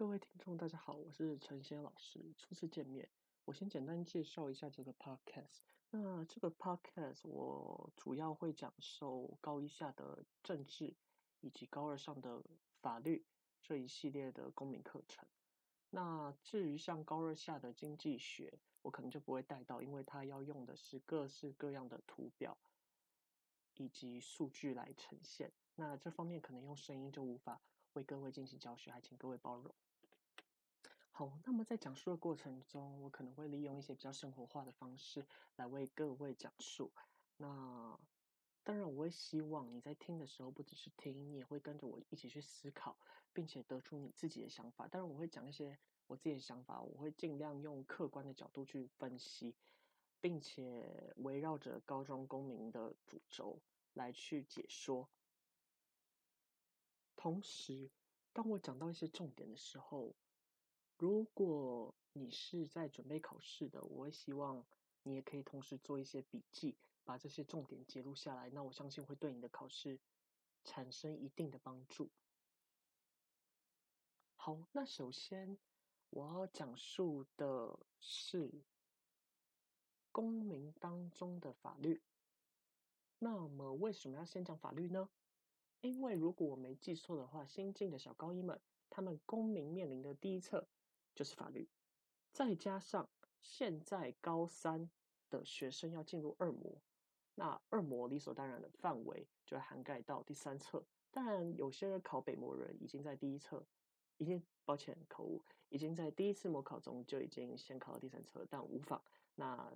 各位听众，大家好，我是陈先老师，初次见面，我先简单介绍一下这个 podcast。那这个 podcast 我主要会讲授高一下的政治以及高二上的法律这一系列的公民课程。那至于像高二下的经济学，我可能就不会带到，因为它要用的是各式各样的图表以及数据来呈现。那这方面可能用声音就无法为各位进行教学，还请各位包容。好，那么在讲述的过程中，我可能会利用一些比较生活化的方式来为各位讲述。那当然，我会希望你在听的时候不只是听，你也会跟着我一起去思考，并且得出你自己的想法。当然，我会讲一些我自己的想法，我会尽量用客观的角度去分析，并且围绕着高中公民的主轴来去解说。同时，当我讲到一些重点的时候，如果你是在准备考试的，我会希望你也可以同时做一些笔记，把这些重点记录下来。那我相信会对你的考试产生一定的帮助。好，那首先我要讲述的是公民当中的法律。那么为什么要先讲法律呢？因为如果我没记错的话，新进的小高一们，他们公民面临的第一册就是法律，再加上现在高三的学生要进入二模，那二模理所当然的范围就涵盖到第三册。当然，有些人考北模人已经在第一册，已经抱歉口误，已经在第一次模考中就已经先考了第三册，但无妨。那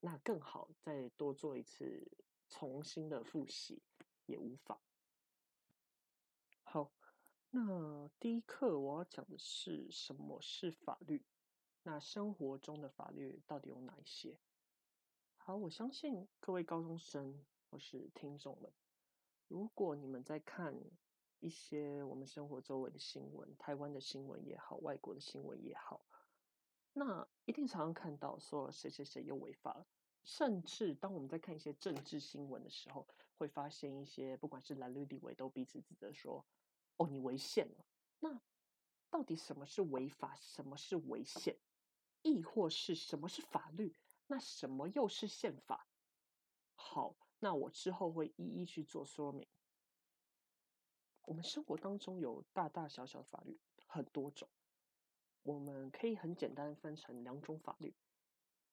那更好，再多做一次重新的复习也无妨。好，那第一课我要讲的是什么是法律？那生活中的法律到底有哪一些？好，我相信各位高中生或是听众们，如果你们在看一些我们生活周围的新闻，台湾的新闻也好，外国的新闻也好，那一定常常看到说谁谁谁又违法了。甚至当我们在看一些政治新闻的时候，会发现一些不管是蓝绿立委都彼此指责说：“哦，你违宪了。”那到底什么是违法？什么是违宪？亦或是什么是法律？那什么又是宪法？好，那我之后会一一去做说明。我们生活当中有大大小小的法律很多种，我们可以很简单分成两种法律，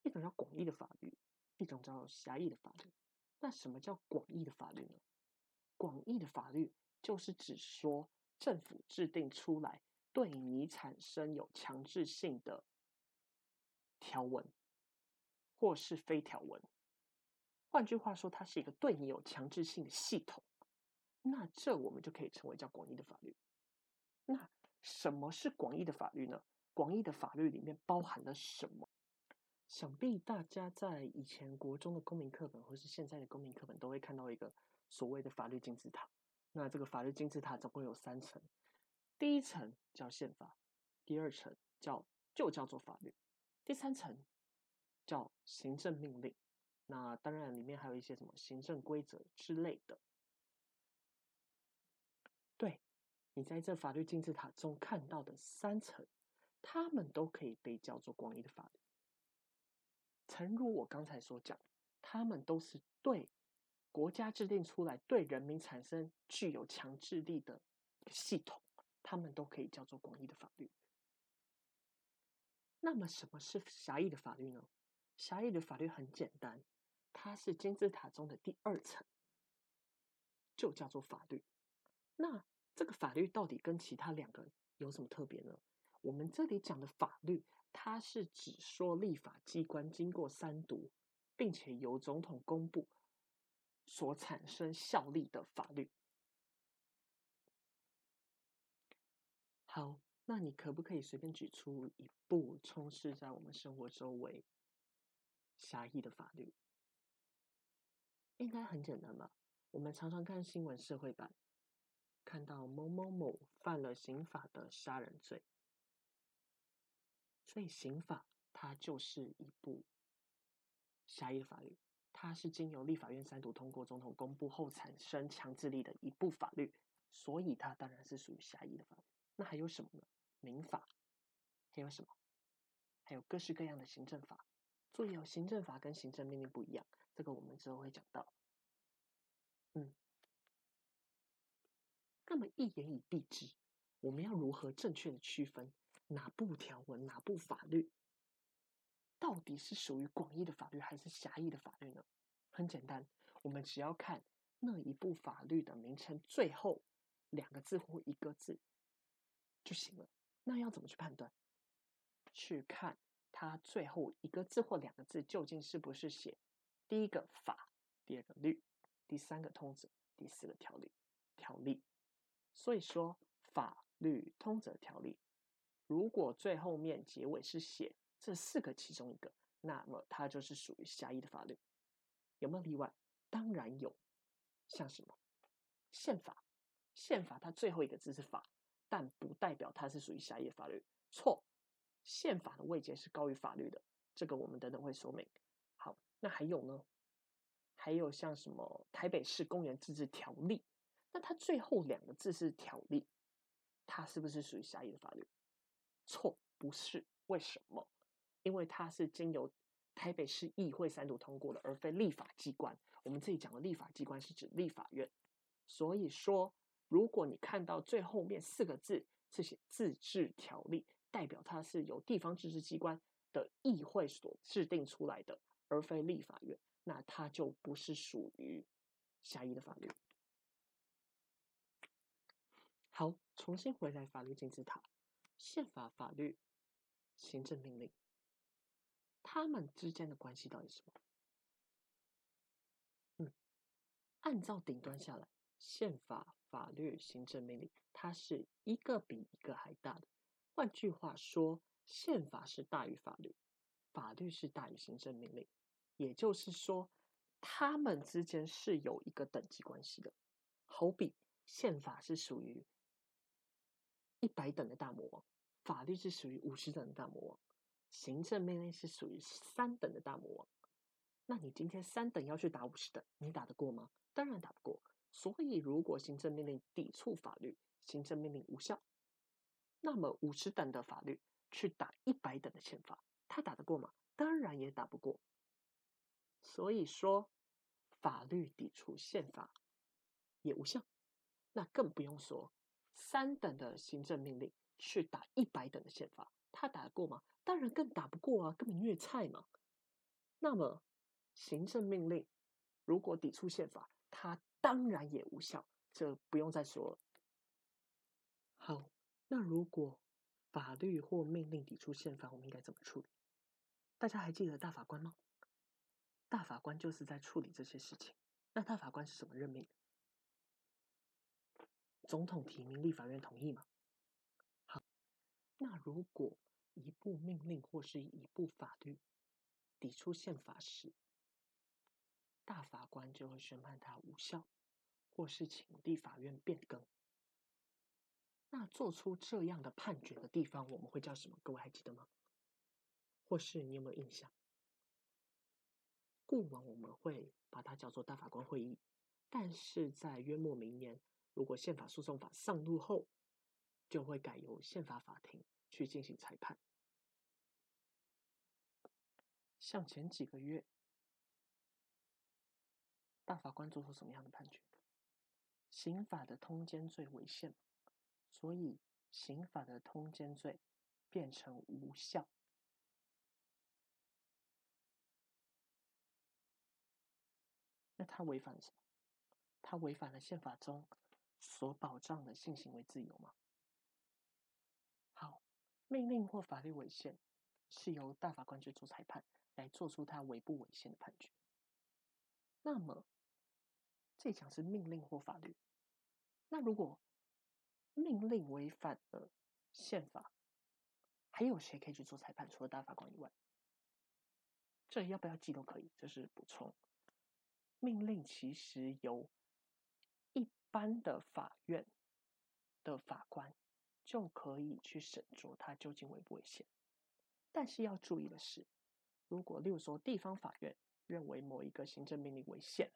一种叫广义的法律。一种叫狭义的法律，那什么叫广义的法律呢？广义的法律就是指说政府制定出来对你产生有强制性的条文，或是非条文。换句话说，它是一个对你有强制性的系统。那这我们就可以称为叫广义的法律。那什么是广义的法律呢？广义的法律里面包含了什么？想必大家在以前国中的公民课本，或是现在的公民课本，都会看到一个所谓的法律金字塔。那这个法律金字塔总共有三层，第一层叫宪法，第二层叫就叫做法律，第三层叫行政命令。那当然里面还有一些什么行政规则之类的。对，你在这法律金字塔中看到的三层，它们都可以被叫做广义的法律。诚如我刚才所讲，他们都是对国家制定出来、对人民产生具有强制力的系统，他们都可以叫做广义的法律。那么，什么是狭义的法律呢？狭义的法律很简单，它是金字塔中的第二层，就叫做法律。那这个法律到底跟其他两个有什么特别呢？我们这里讲的法律，它是指说立法机关经过三读，并且由总统公布所产生效力的法律。好，那你可不可以随便举出一部充斥在我们生活周围狭义的法律？应该很简单吧？我们常常看新闻社会版，看到某某某犯了刑法的杀人罪。所以，刑法它就是一部狭义的法律，它是经由立法院三读通过、总统公布后产生强制力的一部法律，所以它当然是属于狭义的法律。那还有什么呢？民法，还有什么？还有各式各样的行政法。注意哦，行政法跟行政命令不一样，这个我们之后会讲到。嗯，那么一言以蔽之，我们要如何正确的区分哪部条文、哪部法律，到底是属于广义的法律还是狭义的法律呢？很简单，我们只要看那一部法律的名称最后两个字或一个字就行了。那要怎么去判断？去看。它最后一个字或两个字究竟是不是写第一个法，第二个律，第三个通则，第四个条例？条例。所以说，法律、通则、条例，如果最后面结尾是写这四个其中一个，那么它就是属于狭义的法律。有没有例外？当然有，像什么宪法？宪法它最后一个字是法，但不代表它是属于狭义的法律。错。宪法的位阶是高于法律的，这个我们等等会说明。好，那还有呢？还有像什么《台北市公园自治条例》，那它最后两个字是条例，它是不是属于狭义的法律？错，不是。为什么？因为它是经由台北市议会三读通过的，而非立法机关。我们这里讲的立法机关是指立法院。所以说，如果你看到最后面四个字是写自治条例。代表它是由地方自治机关的议会所制定出来的，而非立法院，那它就不是属于狭义的法律。好，重新回来法律金字塔，宪法、法律、行政命令，它们之间的关系到底是什么？嗯，按照顶端下来，宪法、法律、行政命令，它是一个比一个还大的。换句话说，宪法是大于法律，法律是大于行政命令，也就是说，他们之间是有一个等级关系的。好比宪法是属于一百等的大魔王，法律是属于五十等的大魔王，行政命令是属于三等的大魔王。那你今天三等要去打五十等，你打得过吗？当然打不过。所以，如果行政命令抵触法律，行政命令无效。那么五十等的法律去打一百等的宪法，他打得过吗？当然也打不过。所以说，法律抵触宪法也无效。那更不用说三等的行政命令去打一百等的宪法，他打得过吗？当然更打不过啊，根本虐菜嘛。那么行政命令如果抵触宪法，它当然也无效，这不用再说了。好。那如果法律或命令抵触宪法，我们应该怎么处理？大家还记得大法官吗？大法官就是在处理这些事情。那大法官是什么任命？总统提名，立法院同意吗？好，那如果一部命令或是一部法律抵触宪法时，大法官就会宣判它无效，或是请立法院变更。那做出这样的判决的地方，我们会叫什么？各位还记得吗？或是你有没有印象？过往我们会把它叫做大法官会议，但是在约莫明年，如果宪法诉讼法上路后，就会改由宪法法庭去进行裁判。像前几个月，大法官做出什么样的判决？刑法的通奸罪违宪。所以，刑法的通奸罪变成无效。那他违反了什么？他违反了宪法中所保障的性行为自由吗？好，命令或法律违宪，是由大法官去做裁判，来做出他违不违宪的判决。那么，这讲是命令或法律。那如果命令违反了宪法，还有谁可以去做裁判？除了大法官以外，这要不要记都可以。这是补充。命令其实由一般的法院的法官就可以去审酌它究竟违不违宪。但是要注意的是，如果例如说地方法院认为某一个行政命令违宪，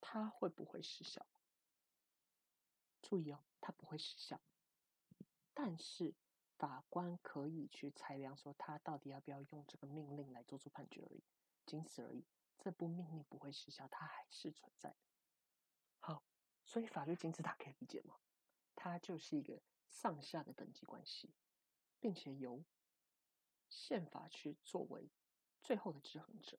它会不会失效？注意哦，它不会失效。但是法官可以去裁量说，他到底要不要用这个命令来做出判决而已，仅此而已。这部命令不会失效，它还是存在的。好，所以法律金字塔可以理解吗？它就是一个上下的等级关系，并且由宪法去作为最后的制衡者。